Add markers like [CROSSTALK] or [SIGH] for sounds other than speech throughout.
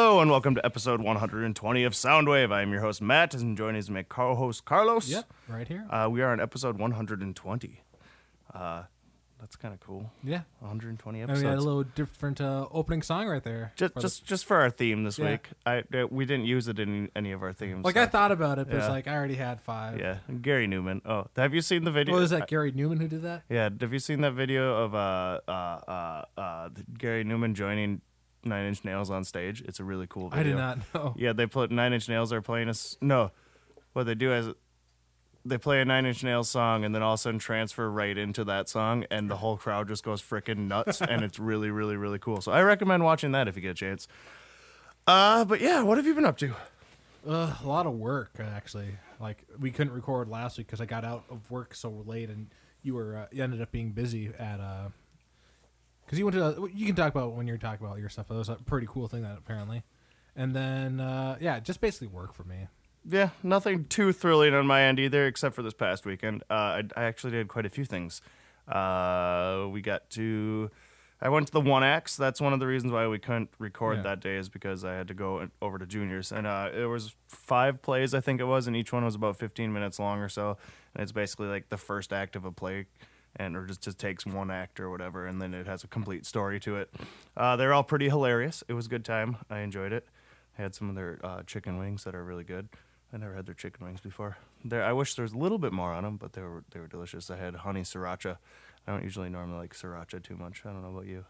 Hello and welcome to episode 120 of Soundwave. I am your host Matt, and joining me my co-host Carlos. Yep, right here. Uh, we are on episode 120. Uh, that's kind of cool. yeah. 120 And episodes. we had a little different uh, opening song right there. just, for the- just, just for our theme this Yeah. week. I we didn't use it in any of our themes. like so- I thought about it, but it's like I already had five. Yeah, Gary Numan. Oh, have you seen the video? What was that? Gary Numan who did that? Yeah, have you seen that video of uh uh uh, uh Gary Numan joining Nine Inch Nails on stage? It's a really cool video. I did not know. Yeah, they put Nine Inch Nails are playing us. No, what they do is they play a Nine Inch Nails song and then all of a sudden transfer right into that song, and the whole crowd just goes freaking nuts, and it's really, really, really cool. So I recommend watching that if you get a chance. Uh, but yeah, what have you been up to? Uh, a lot of work actually. Like we couldn't record last week because I got out of work so late, and you were uh, you ended up being busy at uh. Because you went to uh, you can talk about when you're talking about your stuff. That was a pretty cool thing that apparently, and then uh, yeah, just basically work for me. Yeah, nothing too thrilling on my end either, except for this past weekend. Uh, I, I actually did quite a few things. Uh, we got to. I went to the One X. That's one of the reasons why we couldn't record Yeah. that day is because I had to go over to juniors, and uh, there was five plays I think it was, and each one was about 15 minutes long or so. And it's basically like the first act of a play, and or just just takes one act or whatever, and then it has a complete story to it. Uh, they're all pretty hilarious. It was a good time. I enjoyed it. I had some of their uh, chicken wings that are really good. I never had their chicken wings before. There, I wish there was a little bit more on them, but they were they were delicious. I had honey sriracha. I don't usually normally like sriracha too much. I don't know about you.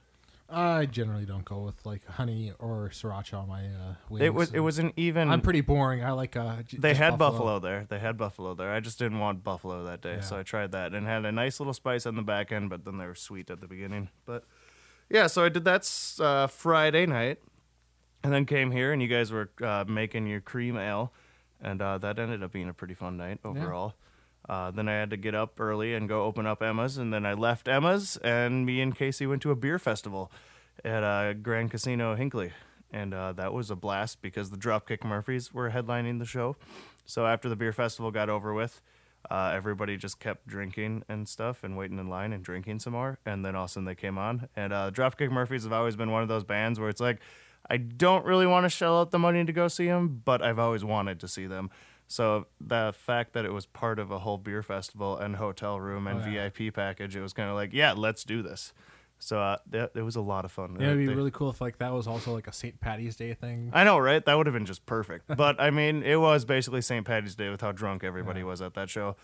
I generally don't go with like honey or sriracha on my uh, wings. It was it was an even. I'm pretty boring. I like uh. j- they had buffalo. there. They had buffalo there. I just didn't want buffalo that day, so I tried that and had a nice little spice on the back end, but then they were sweet at the beginning. But yeah, so I did that uh, Friday night, and then came here, and you guys were uh, making your cream ale, and uh, that ended up being a pretty fun night overall. Uh, then I had to get up early and go open up Emma's, and then I left Emma's, and me and Casey went to a beer festival at uh, Grand Casino Hinckley, and uh, that was a blast because the Dropkick Murphys were headlining the show. So after the beer festival got over with, uh, everybody just kept drinking and stuff and waiting in line and drinking some more, and then all of a sudden they came on. And uh, Dropkick Murphys have always been one of those bands where it's like, I don't really want to shell out the money to go see them, but I've always wanted to see them. So the fact that it was part of a whole beer festival and hotel room and Oh, yeah. VIP package, it was kind of like, yeah, let's do this. So uh, that, it was a lot of fun. Yeah, it'd be They- really cool if like that was also like a St. Patty's Day thing. I know, right? That would have been just perfect. [LAUGHS] But I mean, it was basically St. Patty's Day with how drunk everybody Yeah. was at that show.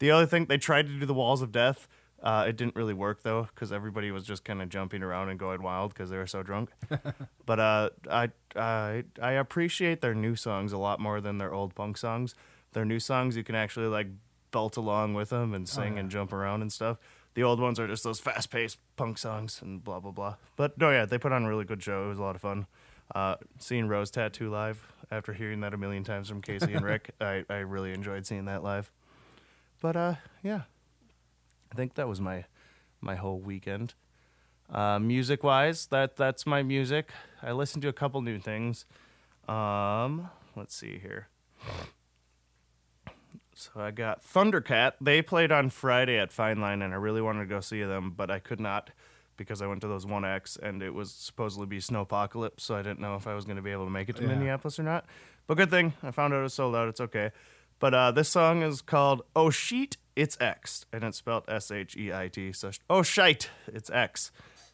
The other thing, they tried to do the Walls of Death. Uh, it didn't really work though, because everybody was just kind of jumping around and going wild because they were so drunk. [LAUGHS] but uh, I, I I appreciate their new songs a lot more than their old punk songs. Their new songs, you can actually like belt along with them and sing yeah. and jump around and stuff. The old ones are just those fast-paced punk songs and blah blah blah. But no, yeah, they put on a really good show. It was a lot of fun. Uh, seeing Rose Tattoo live after hearing that a million times from Casey and Rick, [LAUGHS] I, I really enjoyed seeing that live. But uh, yeah, I think that was my my whole weekend. Uh, music wise, that that's my music. I listened to a couple new things. Um, let's see here. So I got Thundercat. They played on Friday at Fine Line, and I really wanted to go see them, but I could not because I went to those One X, and it was supposedly be snowpocalypse, so I didn't know if I was going to be able to make it to Yeah. Minneapolis or not. But good thing I found out it was sold out. It's okay. But uh, this song is called "Oh Sheet, It's X," and it's spelled S H E I T. So oh shite, it's X,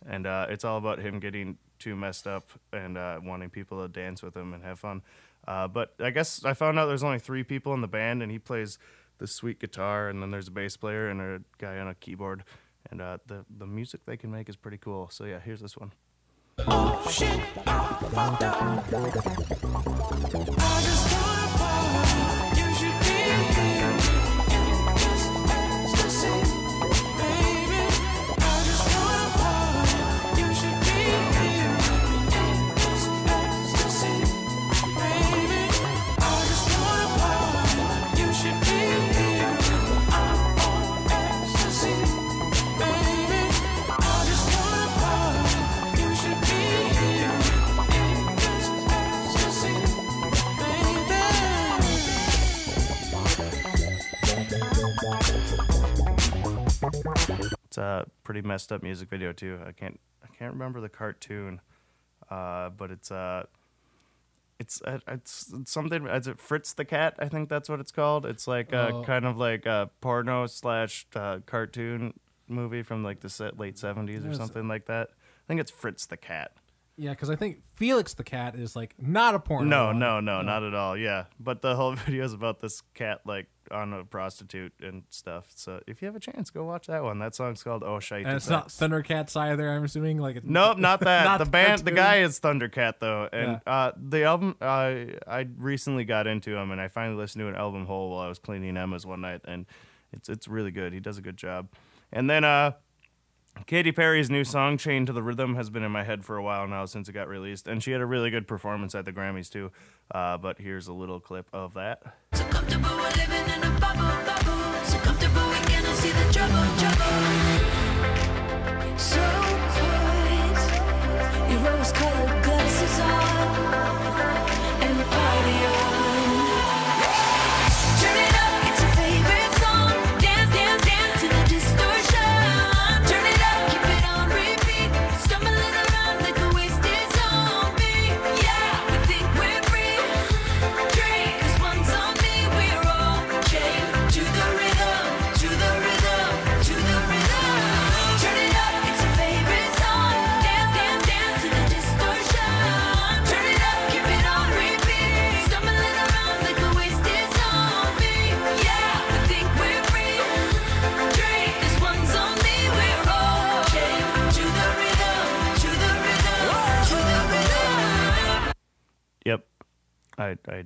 and uh, it's all about him getting too messed up and uh, wanting people to dance with him and have fun. Uh, but I guess I found out there's only three people in the band, and he plays the sweet guitar, and then there's a bass player and a guy on a keyboard. And uh, the the music they can make is pretty cool. So yeah, here's this one. It's pretty messed up music video too. I can't I can't remember the cartoon, uh, but it's uh, it's uh, it's it's something. Is it Fritz the cat? I think that's what it's called. It's like a Oh. kind of like a porno slash uh, cartoon movie from like the late seventies or something like that. I think it's Fritz the cat. Yeah, because I think Felix the cat is like not a porno. No, one. no, no, not at all. Yeah, but the whole [LAUGHS] video is about this cat like on a prostitute and stuff. So if you have a chance, go watch that one. That song's called "Oh Shite." And it's not Thundercats either. I'm assuming like it's, Nope, not [LAUGHS] that. Not the band, the guy is Thundercat though, and Yeah. uh, the album. I I recently got into him, and I finally listened to an album whole while I was cleaning Emma's one night, and it's it's really good. He does a good job. And then uh, Katy Perry's new song "Chained to the Rhythm" has been in my head for a while now since it got released, and she had a really good performance at the Grammys too. Uh, but here's a little clip of that. So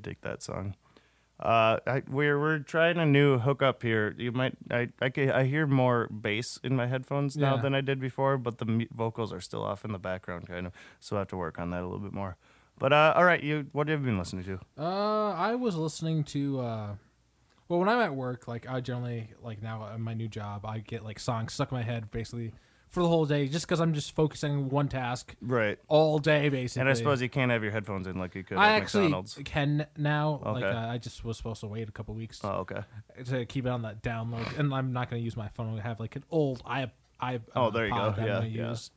dig that song. Uh, I, we're we're trying a new hookup here. You might I I, I hear more bass in my headphones now Yeah. than I did before, but the mu- vocals are still off in the background, kind of. So I have to work on that a little bit more. But uh, all right, you what have you been listening to? Uh, I was listening to. uh Well, when I'm at work, like I generally like now in my new job, I get like songs stuck in my head basically for the whole day, just because I'm just focusing on one task Right. all day, basically. And I suppose you can't have your headphones in like you could I at actually McDonald's. can now. Like Okay. uh, I just was supposed to wait a couple weeks Oh, okay. to keep it on that download, and I'm not going to use my phone. I have like an old i i. Oh, there you go. Yeah, yeah. use.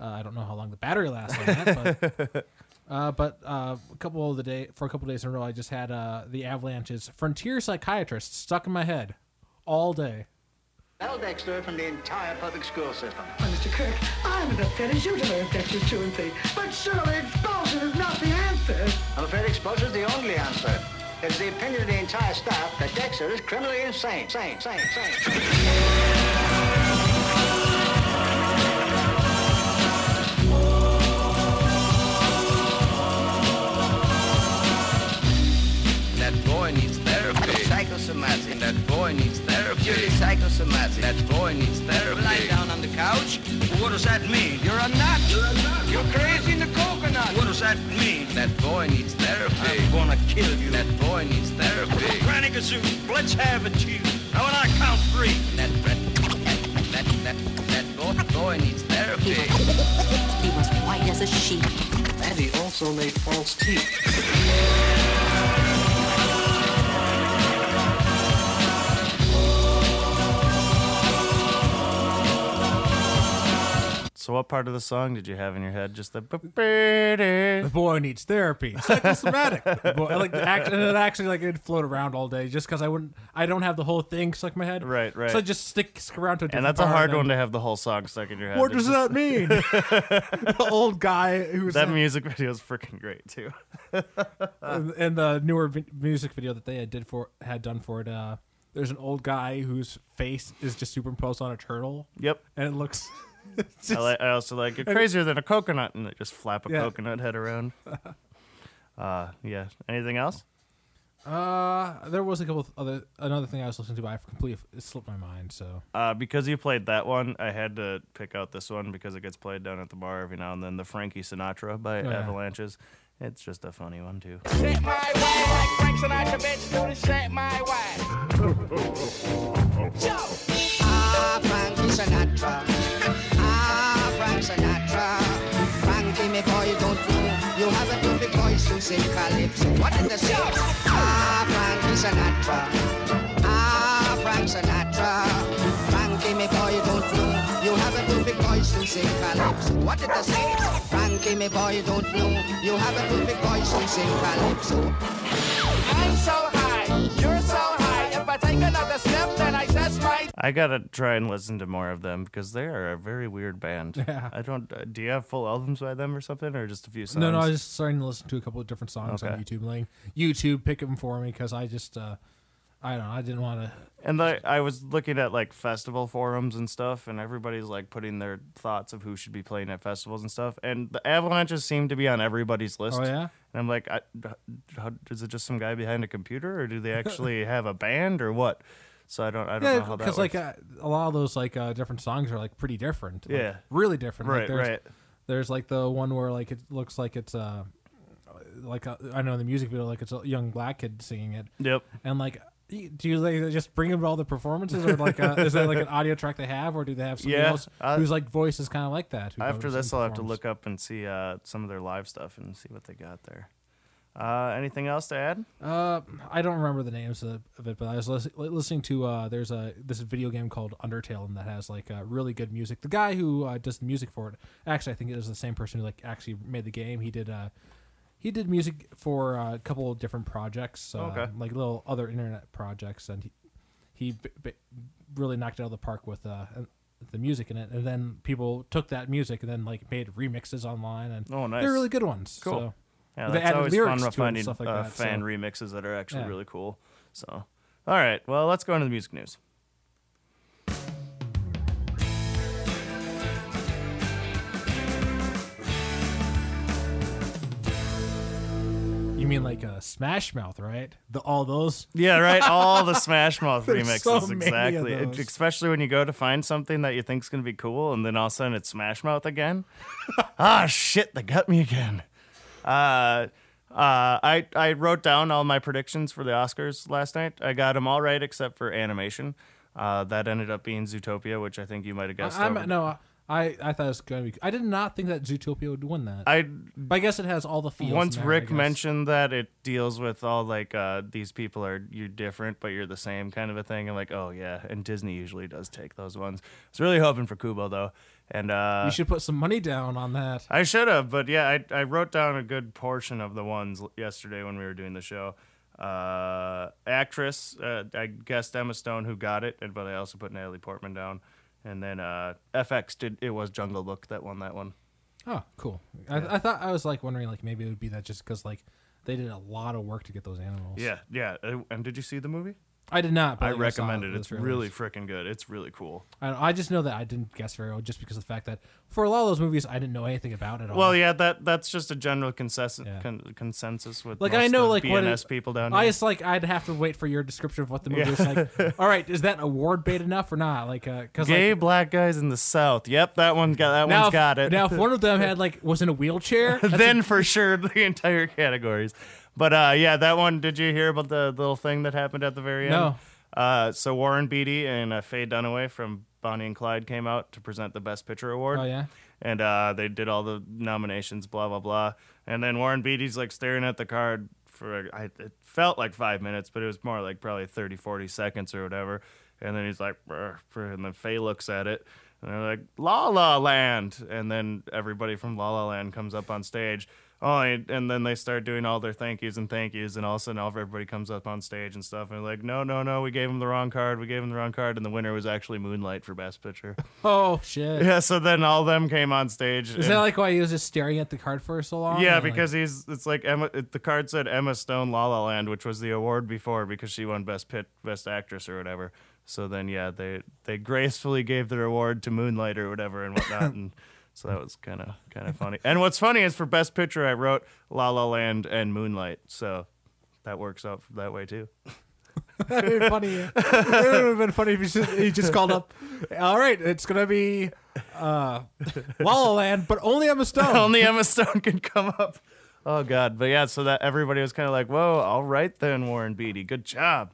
Uh, I don't know how long the battery lasts on that, but. [LAUGHS] Uh, but uh, a couple of the day for a couple of days in a row, I just had uh, the Avalanche's "Frontier Psychiatrist" stuck in my head all day. L. Dexter from the entire public school system. Why, Mr. Kirk, I'm as upset as you to learn Dexter's truancy. But surely expulsion is not the answer. I'm afraid expulsion is the only answer. It's the opinion of the entire staff that Dexter is criminally insane. Sane, sane, sane. Psychosomatic. That boy needs therapy. Purely psychosomatic. That boy needs therapy. Lie down on the couch. What does that mean? You're a nut. You're a nut. You're crazy in the coconut. What does that mean? That boy needs therapy. I'm gonna kill you. That boy needs therapy. Granny Gazoo, let's have it, you. Now when I count three. That that that that, that boy, boy needs therapy. He was white as a sheet. And he also made false teeth. So what part of the song did you have in your head? Just the The boy needs therapy. Psychosomatic. The boy- like the act, and it actually like it'd float around all day just because I wouldn't. I don't have the whole thing stuck in my head. Right, right. So it just sticks around to. A and that's a part, hard and one then- to have the whole song stuck in your head. What It's does just- that mean? [LAUGHS] the old guy who's That music video is freaking great too. [LAUGHS] and, in the newer vi- music video that they had did for had done for it. Uh, there's an old guy whose face is just superimposed on a turtle, Yep. and it looks. [LAUGHS] it's I, just- li- I also like you're crazier than a coconut, and they just flap a Yeah. coconut head around. [LAUGHS] Uh, yeah. Anything else? uh, there was a couple of other another thing I was listening to, but I completely it slipped my mind. So Uh, because you played that one, I had to pick out this one because it gets played down at the bar every now and then. The Frankie Sinatra by Oh, yeah. Avalanches. It's just a funny one too. Set my way like Frank Sinatra, bitch, do the set my way. [LAUGHS] Ah, Frankie Sinatra. Ah, Frank Sinatra. Frankie, me boy, don't you? You have a beautiful voice to sing calypso. What did they say? Ah, Frankie Sinatra. Ah, Frank Sinatra. Frankie, me boy, don't you? You have a perfect voice to sing calypso. What did I say? Frankie, me boy, don't you? You have a perfect voice to sing calypso. I'm so high, you're so high. If I take another I gotta try and listen to more of them because they are a very weird band. [LAUGHS] Yeah. I don't. Uh, do you have full albums by them or something, or just a few songs? No, no, I was just starting to listen to a couple of different songs on YouTube. Like YouTube, pick them for me because I just, uh, I don't know, I didn't want to. And I, I was looking at like festival forums and stuff, and everybody's like putting their thoughts of who should be playing at festivals and stuff. And the Avalanches seem to be on everybody's list. Oh yeah, And I'm like, I, how, is it just some guy behind a computer, or do they [LAUGHS] actually have a band, or what? So I don't, I don't know how that because like uh, a lot of those like uh, different songs are like pretty different. like, Yeah. really different. Like, right, there's, right. There's like the one where like it looks like it's uh, like uh, I know in the music video like it's a young black kid singing it, Yep. and like. Do you like just bring them to all the performances, or like uh, is that like an audio track they have, or do they have somebody Yeah, else uh, whose like voice is kind of like that? After this, I'll have to look up and see uh, some of their live stuff and see what they got there. Uh, anything else to add? Uh, I don't remember the names of, of it, but I was lis- listening to uh, there's a this video game called Undertale, and that has like uh, really good music. The guy who uh, does the music for it, actually, I think it is the same person who like actually made the game. He did uh, he did music for uh, a couple of different projects, Okay. like little other internet projects, and he he b- b- really knocked it out of the park with uh, the music in it. And then people took that music and then like made remixes online, and Oh, nice. they're really good ones. Cool. So. Yeah, They that's always fun to finding like uh, that, fan so- remixes that are actually Yeah. really cool. So, all right. Well, let's go into the music news. You mean like a Smash Mouth, right? The all those. Yeah, right. All the Smash [LAUGHS] Mouth remixes, so exactly. It- especially when you go to find something that you think's gonna be cool, and then all of a sudden it's Smash Mouth again. [LAUGHS] ah, shit! They got me again. Uh, uh, I I wrote down all my predictions for the Oscars last night. I got them all right except for animation. Uh, that ended up being Zootopia, which I think you might have guessed. I, I'm, no, I I thought it was going to be. I did not think that Zootopia would win that. I but I guess it has all the feels. once there, Rick mentioned that it deals with all like uh, these people are you're different but you're the same kind of a thing. I'm like, oh yeah, and Disney usually does take those ones. I was really hoping for Kubo though, and uh, you should put some money down on that. I should have, but yeah, I I wrote down a good portion of the ones yesterday when we were doing the show. Uh, actress, uh, I guessed Emma Stone who got it, and but I also put Natalie Portman down, and then uh, FX did it was Jungle Book that won that one. Oh, cool. I, I thought I was like wondering like maybe it would be that just because like they did a lot of work to get those animals. Yeah, yeah. uh, And did you see the movie? I did not. But I recommend it. It's really freaking good. It's really cool. I, I just know that I didn't guess very well just because of the fact that for a lot of those movies I didn't know anything about it all. Well, yeah, that that's just a general consensus Yeah. con- consensus with Like most I know, like the what BNS it- people down here. I just like I'd have to wait for your description of what the movie is like. [LAUGHS] All right, is that award bait enough or not? Like, uh, because Gay like, black guys in the South. Yep, that one got that now one's if, got it. Now, if one of them [LAUGHS] had like was in a wheelchair, then for sure the entire categories. But uh, yeah, that one. Did you hear about the little thing that happened at the very end? No. Uh, so Warren Beatty and uh, Faye Dunaway from Bonnie and Clyde came out to present the Best Picture award. Oh, yeah? And uh, they did all the nominations, blah blah blah. And then Warren Beatty's like staring at the card for I, it felt like five minutes, but it was more like probably 30, 40 seconds or whatever. And then he's like, "Brr," brr," and then Faye looks at it, and they're like, La La Land. And then everybody from La La Land comes up on stage. Oh, and and then they start doing all their thank yous and thank yous, and all of a sudden, all everybody comes up on stage and stuff, and they're like, no, no, no, we gave him the wrong card, we gave him the wrong card, and the winner was actually Moonlight for Best Picture. [LAUGHS] oh shit. yeah, so then all them came on stage. Is and- that like why he was just staring at the card for so long? yeah, And, like- because he's it's like Emma. It, the card said Emma Stone La La Land, which was the award before because she won Best Pit, Best Actress or whatever. So then yeah, they they gracefully gave their award to Moonlight or whatever and whatnot, [LAUGHS] and so that was kind of kind of funny. And what's funny is for Best Picture, I wrote La La Land and Moonlight, so that works out that way too. [LAUGHS] That'd been funny. [LAUGHS] It would have been funny if he just, he just called up. All right, it's gonna be uh, La La Land, but only Emma Stone. [LAUGHS] Only Emma Stone can come up. Oh God! But yeah, so that everybody was kind of like, "Whoa, all right then, Warren Beatty, good job."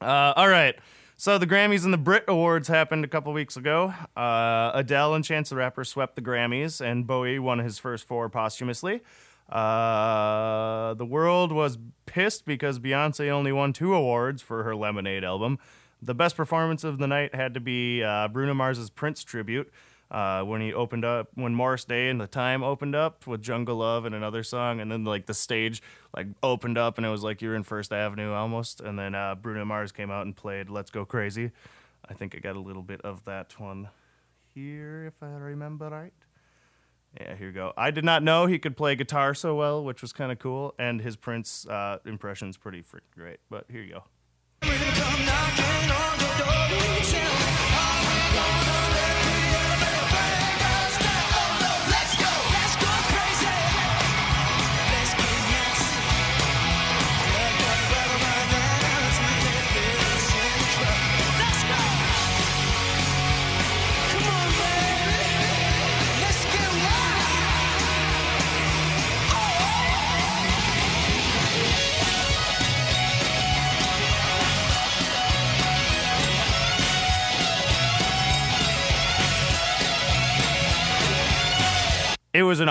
uh, all right. So the Grammys and the Brit Awards happened a couple weeks ago. Uh, Adele and Chance the Rapper swept the Grammys, and Bowie won his first four posthumously. Uh, the world was pissed because Beyonce only won two awards for her Lemonade album. the best performance of the night had to be uh, Bruno Mars's Prince tribute. Uh, when he opened up, when Morris Day and the Time opened up with Jungle Love and another song, and then like the stage like opened up and it was like you're in First Avenue almost, and then uh, Bruno Mars came out and played "Let's Go Crazy." I think I got a little bit of that one here, if I remember right. Yeah, here you go. I did not know he could play guitar so well, which was kind of cool, and his Prince uh, impression's pretty freaking great. But here you go.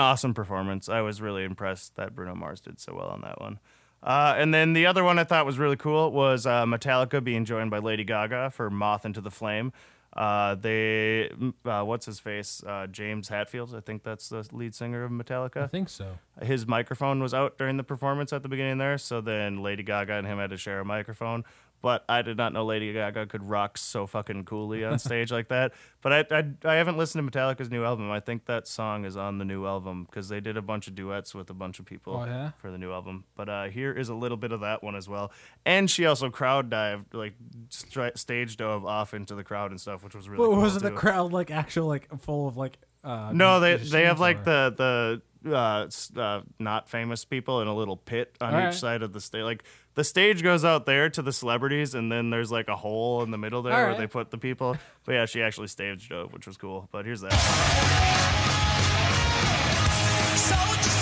Awesome performance. I was really impressed that Bruno Mars did so well on that one. Uh, and then the other one I thought was really cool was uh, Metallica being joined by Lady Gaga for "Moth into the Flame." Uh, they, uh, what's his face? Uh, James Hetfield, I think that's the lead singer of Metallica. I think so. His microphone was out during the performance at the beginning there, so then Lady Gaga and him had to share a microphone. But I did not know Lady Gaga could rock so fucking coolly on stage like that. But I, I, I haven't listened to Metallica's new album. I think that song is on the new album because they did a bunch of duets with a bunch of people Oh, yeah? for the new album. But uh, here is a little bit of that one as well. And she also crowd dived, like stra- stage dove off into the crowd and stuff, which was really But cool. was it the crowd like actual like full of like? Uh, No, they they have like the the uh, s- uh, not famous people in a little pit on All each right. side of the stage. Like the stage goes out there to the celebrities, and then there's like a hole in the middle there All where right. they put the people. But yeah, she actually stage dove, which was cool. But here's that. Yeah,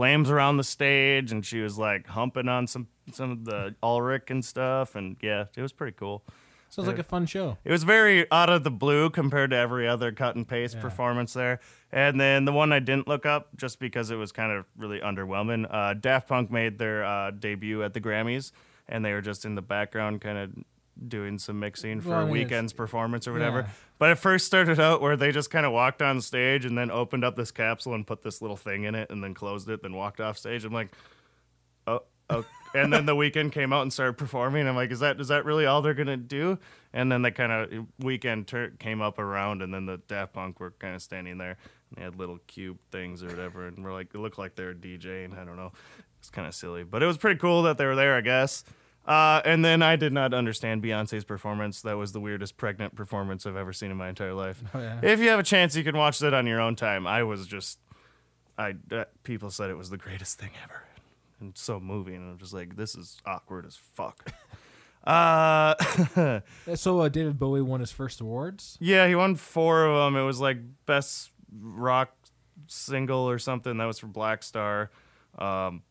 flames around the stage, and she was like humping on some some of the Ulrich and stuff, and yeah, it was pretty cool. Sounds like a fun show. It was very out of the blue compared to every other cut and paste performance there. And then the one I didn't look up just because it was kind of really underwhelming. Uh, Daft Punk made their uh, debut at the Grammys, and they were just in the background, kind of doing some mixing for Well, I a mean, Weeknd's performance or whatever. Yeah. But it first started out where they just kind of walked on stage and then opened up this capsule and put this little thing in it, and then closed it, then walked off stage. I'm like, oh, oh. [LAUGHS] and then the Weeknd came out and started performing. I'm like, is that is that really all they're gonna do? And then the kind of Weeknd tur- came up around, and then the Daft Punk were kind of standing there. And they had little cube things or whatever, and we're like, it looked like they were DJing. I don't know. It's kind of silly, but it was pretty cool that they were there, I guess. Uh, and then I did not understand Beyonce's performance. That was the weirdest pregnant performance I've ever seen in my entire life. Oh, yeah. If you have a chance, you can watch that on your own time. I was just, I uh, people said it was the greatest thing ever, and so moving. And I'm just like, this is awkward as fuck. [LAUGHS] uh, [LAUGHS] So uh, David Bowie won his first awards. yeah, he won four of them. It was like best rock single or something. That was for Blackstar. Um,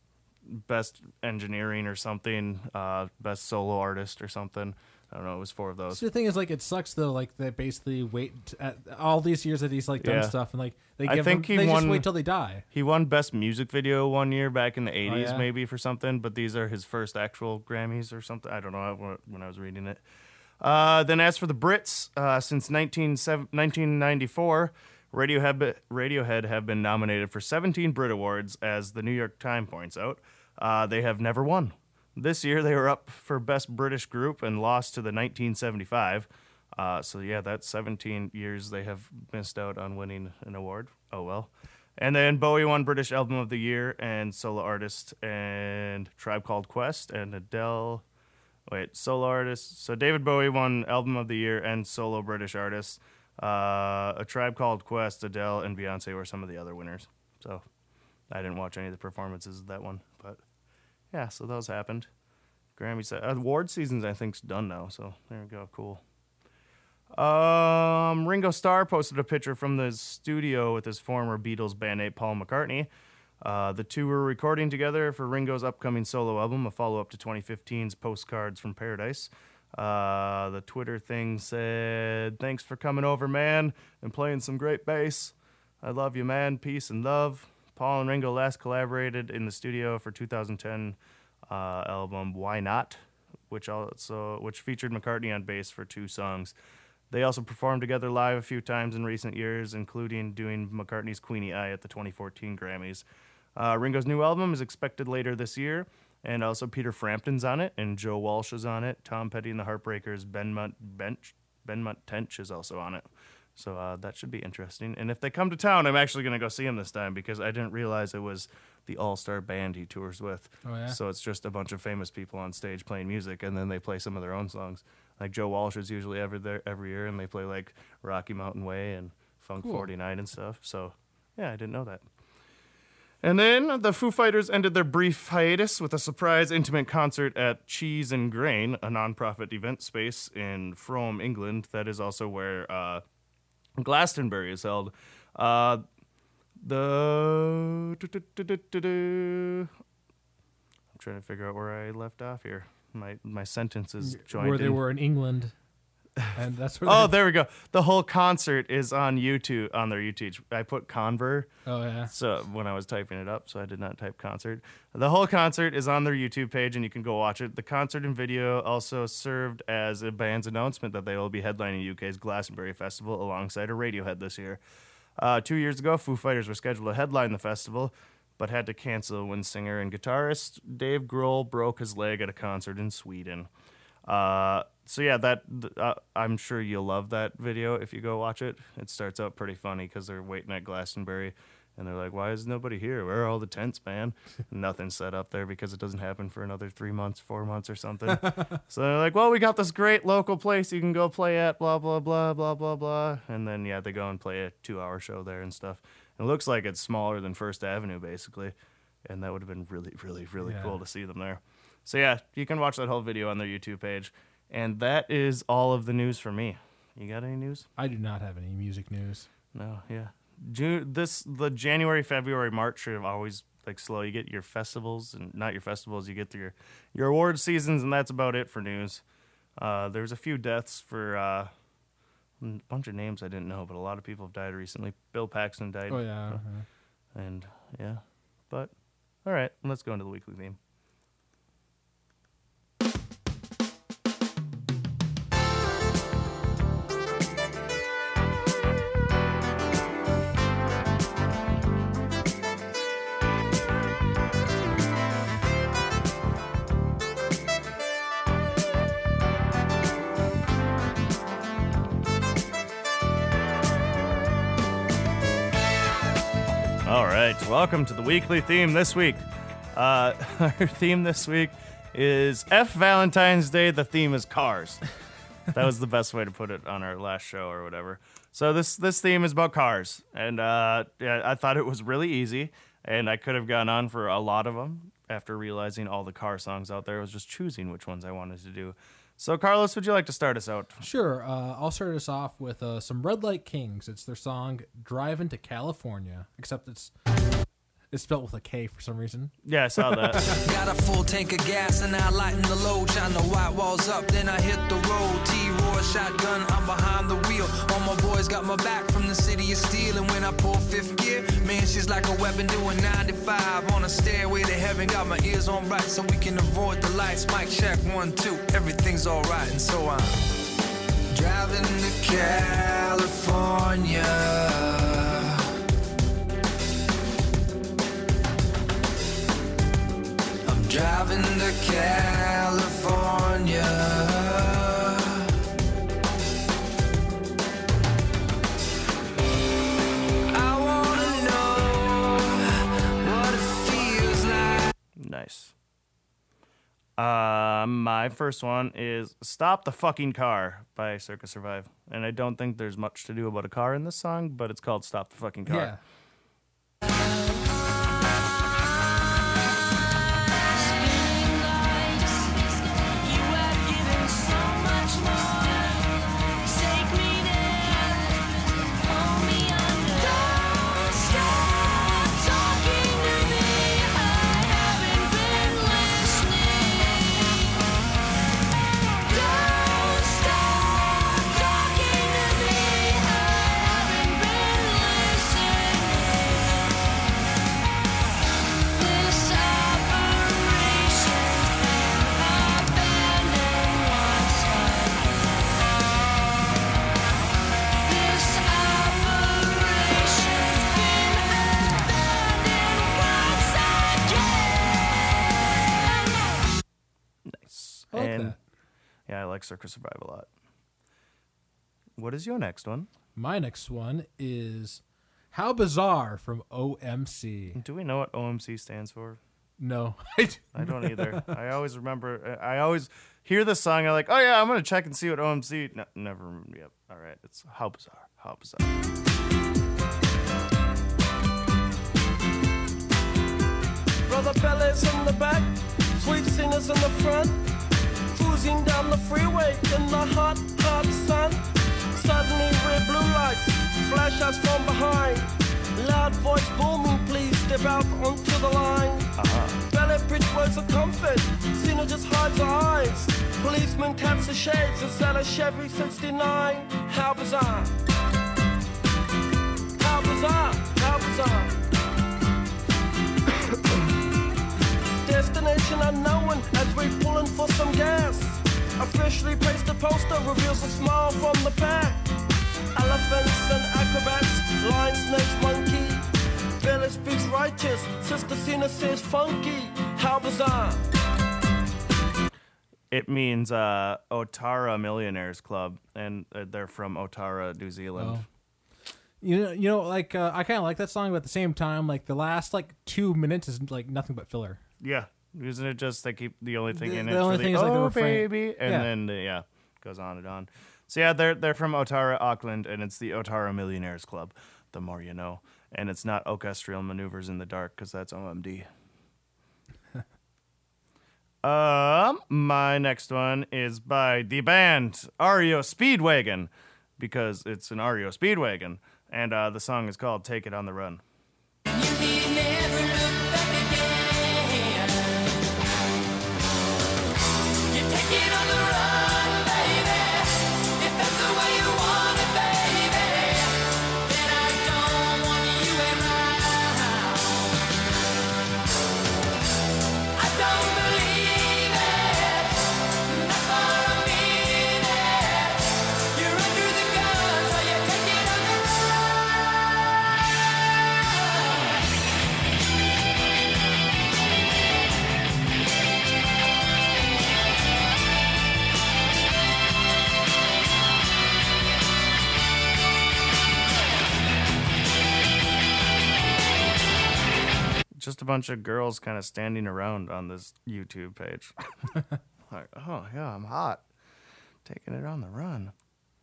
best engineering or something. Uh, best solo artist or something. I don't know. It was four of those. So the thing is, like, it sucks though. Like they basically wait at all these years that he's like done Yeah. stuff, and like they I give think him, he they just won- wait till they die. He won Best Music Video one year back in the 80s, yeah? maybe for something, but these are his first actual Grammys or something. I don't know wh- when I was reading it. Uh, then, as for the Brits, uh, since 19, 1994, Radiohead, Radiohead have been nominated for 17 Brit Awards, as the New York Times points out. Uh, they have never won. This year, they were up for Best British Group and lost to the 1975. Uh, so, yeah, that's 17 years they have missed out on winning an award. Oh, well. And then Bowie won British Album of the Year and Solo Artist and Tribe Called Quest and Adele. Wait, solo artist. So David Bowie won Album of the Year and Solo British Artist. Uh, a Tribe Called Quest, Adele, and Beyonce were some of the other winners. So I didn't watch any of the performances of that one, yeah, so those happened. Grammy se- uh, award seasons I think's done now, so there we go, cool. Um, Ringo Starr posted a picture from the studio with his former Beatles bandmate Paul McCartney. Uh, the two were recording together for Ringo's upcoming solo album, a follow up to 2015's Postcards from Paradise. Uh, the Twitter thing said, Thanks for coming over, man, and playing some great bass. I love you, man. Peace and love. Paul and Ringo last collaborated in the studio for 2010 uh, album Why Not, which also which featured McCartney on bass for two songs. They also performed together live a few times in recent years, including doing McCartney's Queenie Eye at the 2014 Grammys. Uh, Ringo's new album is expected later this year, and also Peter Frampton's on it, and Joe Walsh is on it. Tom Petty and the Heartbreakers, Ben Munt Bench, Benmont Tench is also on it. So uh, that should be interesting. And if they come to town, I'm actually going to go see him this time because I didn't realize it was the all star band he tours with. Oh, yeah? So it's just a bunch of famous people on stage playing music, and then they play some of their own songs. Like Joe Walsh is usually ever there every year, and they play like Rocky Mountain Way and Funk Cool. 49 and stuff. So yeah, I didn't know that. And then the Foo Fighters ended their brief hiatus with a surprise intimate concert at Cheese and Grain, a nonprofit event space in Frome, England. That is also where uh, Glastonbury is held. Uh, the I'm trying to figure out where I left off here. My my sentence is joined. where they in. were in England, [LAUGHS] and that's where. Oh, there we go. The whole concert is on YouTube on their YouTube. I put Conver. Oh yeah. So when I was typing it up, so I did not type concert. The whole concert is on their YouTube page, and you can go watch it. The concert and video also served as a band's announcement that they will be headlining UK's Glastonbury Festival alongside a Radiohead this year. Uh, two years ago, Foo Fighters were scheduled to headline the festival, but had to cancel when singer and guitarist Dave Grohl broke his leg at a concert in Sweden. Uh, so yeah, that uh, I'm sure you'll love that video if you go watch it. It starts out pretty funny because they're waiting at Glastonbury, and they're like, "Why is nobody here? Where are all the tents, man?" [LAUGHS] Nothing's set up there because it doesn't happen for another three months, four months, or something. [LAUGHS] so they're like, "Well, we got this great local place you can go play at, blah blah blah blah blah blah," and then yeah, they go and play a two-hour show there and stuff. It looks like it's smaller than First Avenue, basically, and that would have been really, really, really Yeah. cool to see them there. So yeah, you can watch that whole video on their YouTube page. And that is all of the news for me. You got any news? I do not have any music news. No, yeah. June this the January, February, March are always like slow. You get your festivals and not your festivals, you get your your award seasons and that's about it for news. Uh, there's a few deaths for uh, a bunch of names I didn't know, but a lot of people have died recently. Bill Paxton died. Oh yeah. Uh, and yeah. But all right, let's go into the weekly theme. Right, welcome to the weekly theme this week. Uh, [LAUGHS] our theme this week is F Valentine's Day. The theme is cars. [LAUGHS] that was the best way to put it on our last show or whatever. So this this theme is about cars, and uh, yeah, I thought it was really easy, and I could have gone on for a lot of them after realizing all the car songs out there. I was just choosing which ones I wanted to do. So Carlos, would you like to start us out? Sure. Uh, I'll start us off with uh, some Red Light Kings. It's their song "Driving to California," except it's it's spelled with a K for some reason. Yeah, I saw that. [LAUGHS] Got a full tank of gas and I lighten the load. Shine the white walls up, then I hit the road. T-roar shotgun, I'm behind the wheel. All my boys got my back from the city of steel. And when I pull fifth gear, man, she's like a weapon doing 95 on a stairway to heaven. Got my ears on right so we can avoid the lights. Mic check one, two, everything's alright. And so I'm driving to California. Driving to California. I wanna know what it feels like. Nice. Uh, my first one is "Stop the Fucking Car" by Circa Survive, and I don't think there's much to do about a car in this song, but it's called "Stop the Fucking Car." Yeah. Yeah, I Survive a lot. What is your next one? My next one is How Bizarre from OMC. Do we know what OMC stands for? No. [LAUGHS] I don't either. I always remember. I always hear the song. I'm like, oh yeah, I'm gonna check and see what OMC. No, never. Yep. All right. It's how bizarre. How bizarre. Brother Bellas in the back, sweet singers in the front, cruising down the freeway in the hot, hot sun. Suddenly, red blue lights flash us from behind. Loud voice booming, please step out onto the line. Uh-huh. Ballet bridge words of comfort, Cena just hides her eyes. Policeman taps the shades, is that a Chevy 69? How bizarre! How bizarre! How bizarre! Destination unknown as we pulling for some gas. Officially placed a poster reveals a smile from the pack. Elephants and acrobats, lion, snakes, monkey. Billy speaks righteous, Sister Cena says funky. How bizarre! It means uh, Otara Millionaires Club, and uh, they're from Otara, New Zealand. Oh. You know, you know, like uh, I kind of like that song, but at the same time, like the last like two minutes is like nothing but filler. Yeah, isn't it just they keep the only thing The- in the it? only thing is, like, the oh refrain. baby, and Yeah. then yeah, goes on and on. So yeah, they're they're from Otara, Auckland, and it's the Otara Millionaires Club. The more you know, and it's not orchestral maneuvers in the dark because that's OMD. [LAUGHS] um, my next one is by the band REO Speedwagon because it's an REO Speedwagon, and uh, the song is called "Take It on the Run." Bunch of girls kind of standing around on this YouTube page. [LAUGHS] like, oh yeah, I'm hot. Taking it on the run.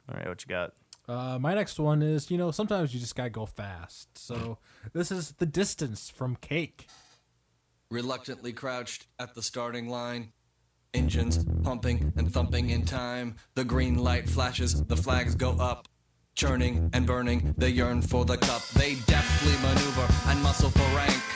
All right, what you got? Uh, my next one is, you know, sometimes you just gotta go fast. So this is the distance from Cake. reluctantly crouched at the starting line. Engines pumping and thumping in time. The green light flashes, the flags go up. Churning and burning, they yearn for the cup. They deftly maneuver and muscle for rank.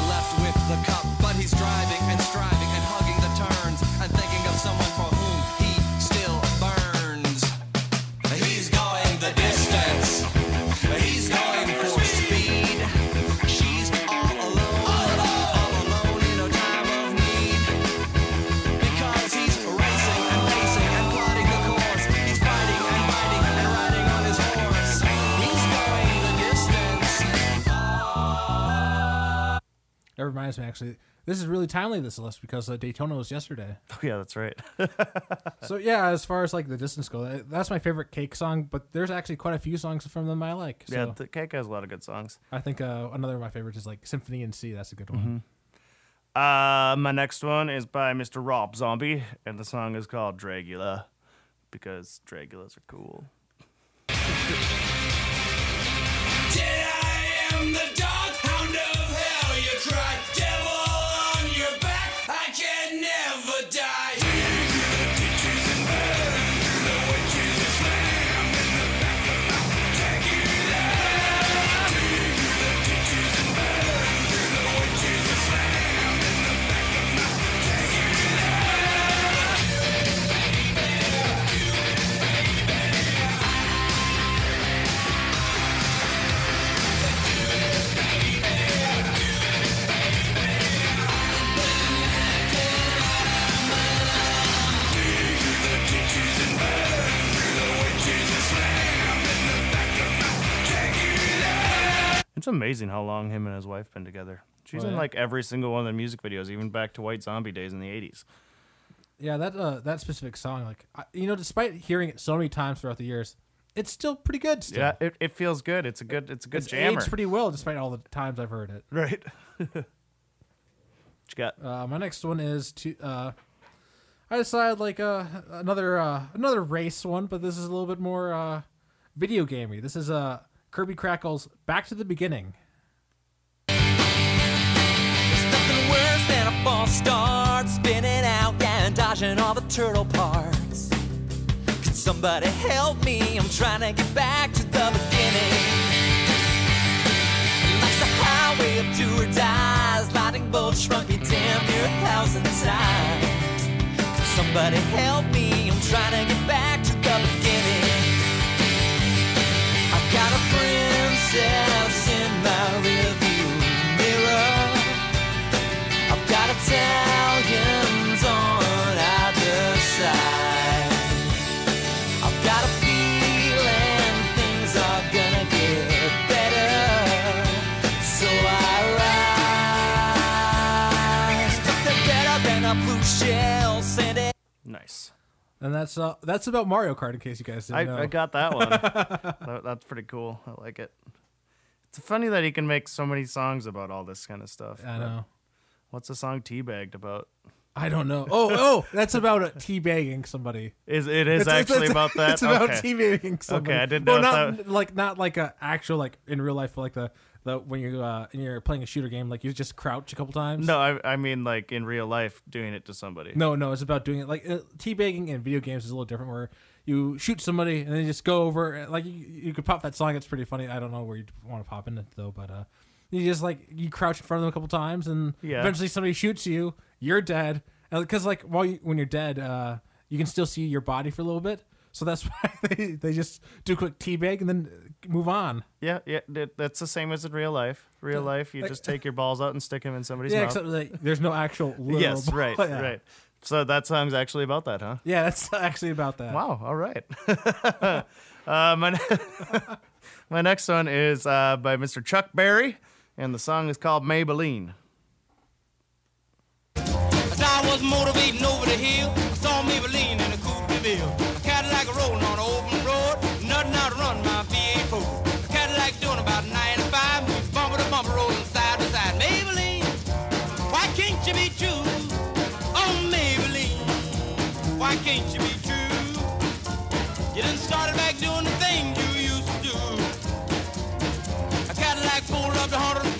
That reminds me, actually, this is really timely. This list because uh, Daytona was yesterday. [LAUGHS] Oh yeah, that's right. [LAUGHS] so yeah, as far as like the distance go, that's my favorite Cake song. But there's actually quite a few songs from them I like. So yeah, the cake has a lot of good songs. I think uh, another of my favorites is like Symphony in C. That's a good one. Uh, my next one is by Mr. Rob Zombie, and the song is called Dragula because Dragulas are cool. Hell. Amazing how long him and his wife been together. She's Oh, in yeah? like every single one of the music videos, even back to White Zombie days in the '80s. Yeah, that uh, that specific song, like I, you know, despite hearing it so many times throughout the years, it's still pretty good. Still. Yeah, it, it feels good. It's a good it's a good it's jammer. aged pretty well, despite all the times I've heard it. Right. [LAUGHS] what you got? Uh, my next one is to. Uh, I decided like uh, another uh, another race one, but this is a little bit more uh, video gamey. This is uh, Kirby Krackle's "Back to the Beginning." Nothing worse than a false start, spinning out and dodging all the turtle parts. Can somebody help me? I'm trying to get back to the beginning. Life's a highway of do or dies, lightning bolts shrunk me damn near a thousand times. Can somebody help me? I'm trying to And that's uh, that's about Mario Kart. In case you guys didn't know, I, I got that one. [LAUGHS] That- that's pretty cool. I like it. It's funny that he can make so many songs about all this kind of stuff. I know. What's the song "Teabagged" about? I don't know. Oh, oh, that's about teabagging somebody. Is it is It's- it's- actually it's- about that? It's about Okay. teabagging somebody. Okay, I didn't know. if not that- like not like a actual like in real life, like the the when you uh when you're playing a shooter game, like you just crouch a couple times. No, I, I mean like in real life, doing it to somebody. No, no, it's about doing it like uh, teabagging in video games is a little different. Where you shoot somebody and then you just go over, like you, you could pop that song. It's pretty funny. I don't know where you want to pop in it though, but uh, you just like you crouch in front of them a couple times, and Yeah. eventually somebody shoots you. You're dead, because like while you, when you're dead, uh, you can still see your body for a little bit. So that's [LAUGHS] why they, they just do a quick teabag and then move on. Yeah, yeah, that- that's the same as in real life. Real life, you like- just take your balls out and stick them in somebody's yeah, mouth. except like there's no actual. [LAUGHS] Literal yes, ball. right, [LAUGHS] Yeah. right. So that song's actually about that, huh? Yeah, that's actually about that. Wow. All right. uh, my my next one is uh, by Mr. Chuck Berry, and the song is called Maybelline. As I was motivating over the hill, I saw Maybelline in a coupe de ville. Can't you be true? You done started back doing the thing you used to do. A Cadillac pulled up to 104,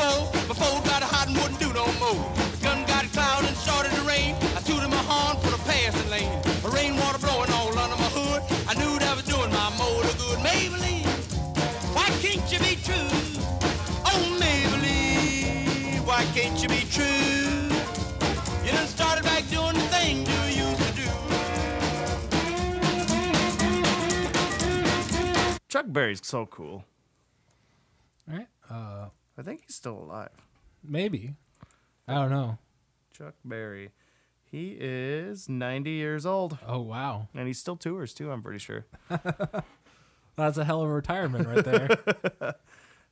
Chuck Berry's so cool. Right? Uh, I think he's still alive. maybe. I don't know. Chuck Berry. He is 90 years old. Oh wow. And he still tours too, I'm pretty sure. [LAUGHS] That's a hell of a retirement right there. [LAUGHS]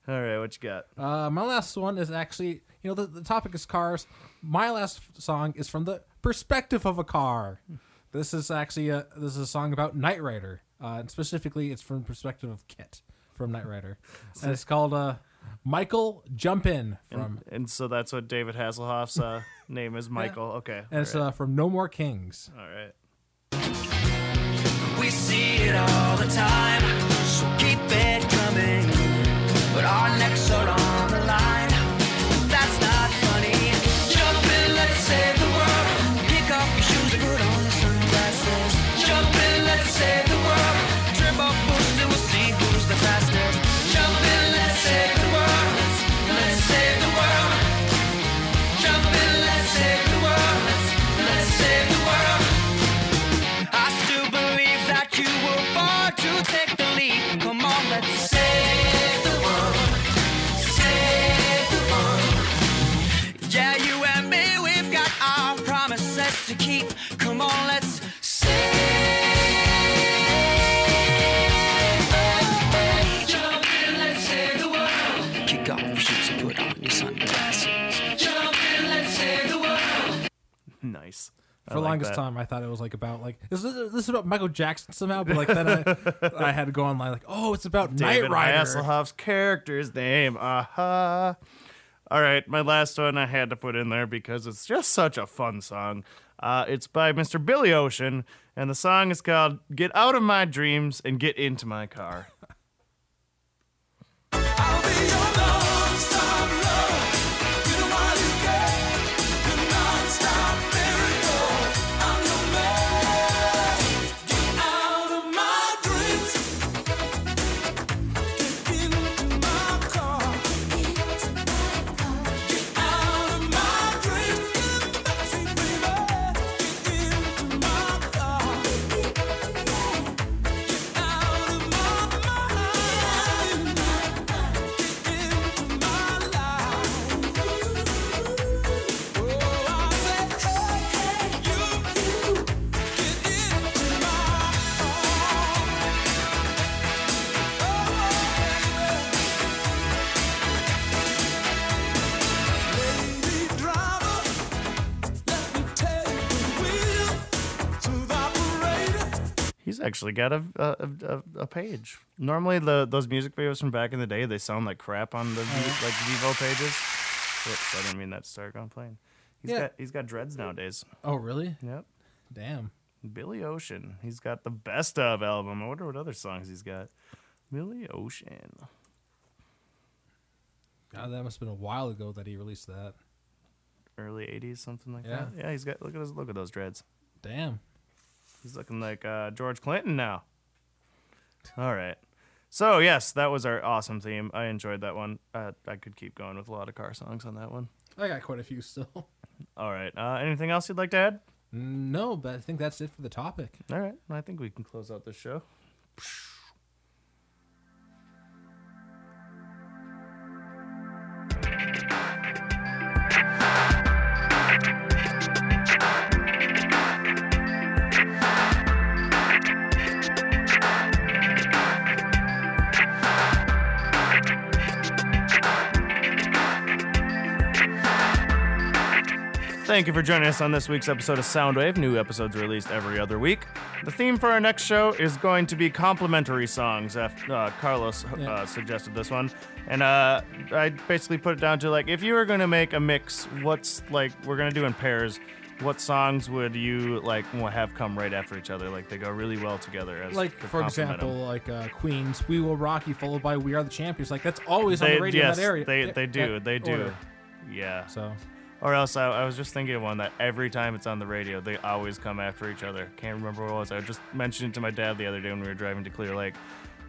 All right, what you got? Uh, my last one is actually, you know, the, the topic is cars. My last f- song is from the perspective of a car. This is actually a this is a song about Knight Rider. Uh, and specifically, it's from the perspective of KITT from Knight Rider, [LAUGHS] and it's called uh, "Michael Jump In" from, And, and so that's what David Hasselhoff's uh, [LAUGHS] name is, Michael. Okay. and it's all right. uh, from No More Kings. all right. We see it all the time, so keep it coming. But our necks the like longest that. time, I thought it was like about like is this, this is about Michael Jackson somehow, but like then I, [LAUGHS] I had to go online like oh it's about David Knight Rider. Hasselhoff's character's name. Aha. All right, my last one I had to put in there because it's just such a fun song. Uh, it's by Mr. Billy Ocean, and the song is called "Get Out of My Dreams and Get Into My Car." Actually got a a, a, a page. Normally, the those music videos from back in the day they sound like crap on the V- like Vevo pages. Whoops, I didn't mean that to start on plane. He's Yeah. got he's got dreads nowadays. Oh really? Yep. Damn. Billy Ocean. He's got the best of album. I wonder what other songs he's got. Billy Ocean. God, that must have been a while ago that he released that. Early '80s, something like Yeah. that. Yeah, he's got look at his look at those dreads. Damn. He's looking like uh, George Clinton now. All right. So yes, that was our awesome theme. I enjoyed that one. Uh, I could keep going with a lot of car songs on that one. I got quite a few still. [LAUGHS] All right. Uh, anything else you'd like to add? No, but I think that's it for the topic. All right. I think we can close out this show. Thank you for joining us on this week's episode of Soundwave. New episodes released every other week. The theme for our next show is going to be complimentary songs. Af- Uh, Carlos Yeah. uh, suggested this one, and uh, I basically put it down to like, if you were going to make a mix, what's like we're going to do in pairs. What songs would you like have come right after each other? Like they go really well together. As Like for example, like uh, Queen's "We Will Rock You," followed by "We Are the Champions." Like that's always on the radio yes, in that area. They they do they do. order. Yeah. So. Or else I, I was just thinking of one that every time it's on the radio, they always come after each other. Can't remember what it was. I just mentioned it to my dad the other day when we were driving to Clear Lake.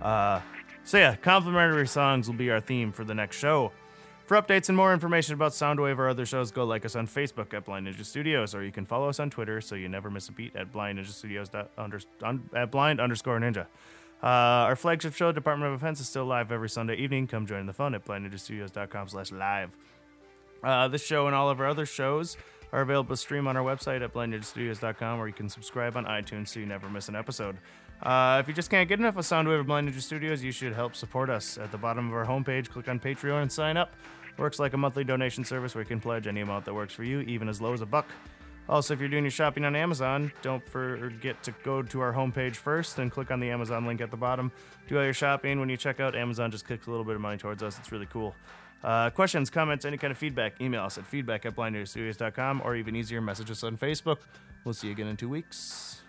Uh, so yeah, complimentary songs will be our theme for the next show. For updates and more information about Soundwave or other shows, go like us on Facebook at Blind Ninja Studios, or you can follow us on Twitter so you never miss a beat at Blind Ninja Studios under, un, at Blind underscore Ninja. Uh, our flagship show, Department of Offense, is still live every Sunday evening. Come join the fun at blindninjastudios.com slash live. Uh, this show and all of our other shows are available to stream on our website at blindninjastudios.com, where you can subscribe on iTunes so you never miss an episode. Uh, if you just can't get enough of Soundwave or Blind Ninja Studios, you should help support us. At the bottom of our homepage, click on Patreon and sign up. Works like a monthly donation service where you can pledge any amount that works for you, even as low as a buck. Also, if you're doing your shopping on Amazon, don't forget to go to our homepage first and click on the Amazon link at the bottom. Do all your shopping. When you check out, Amazon just kicks a little bit of money towards us. It's really cool. Uh, questions, comments, any kind of feedback, email us at feedback at blindninjastudios.com or even easier, message us on Facebook. We'll see you again in two weeks.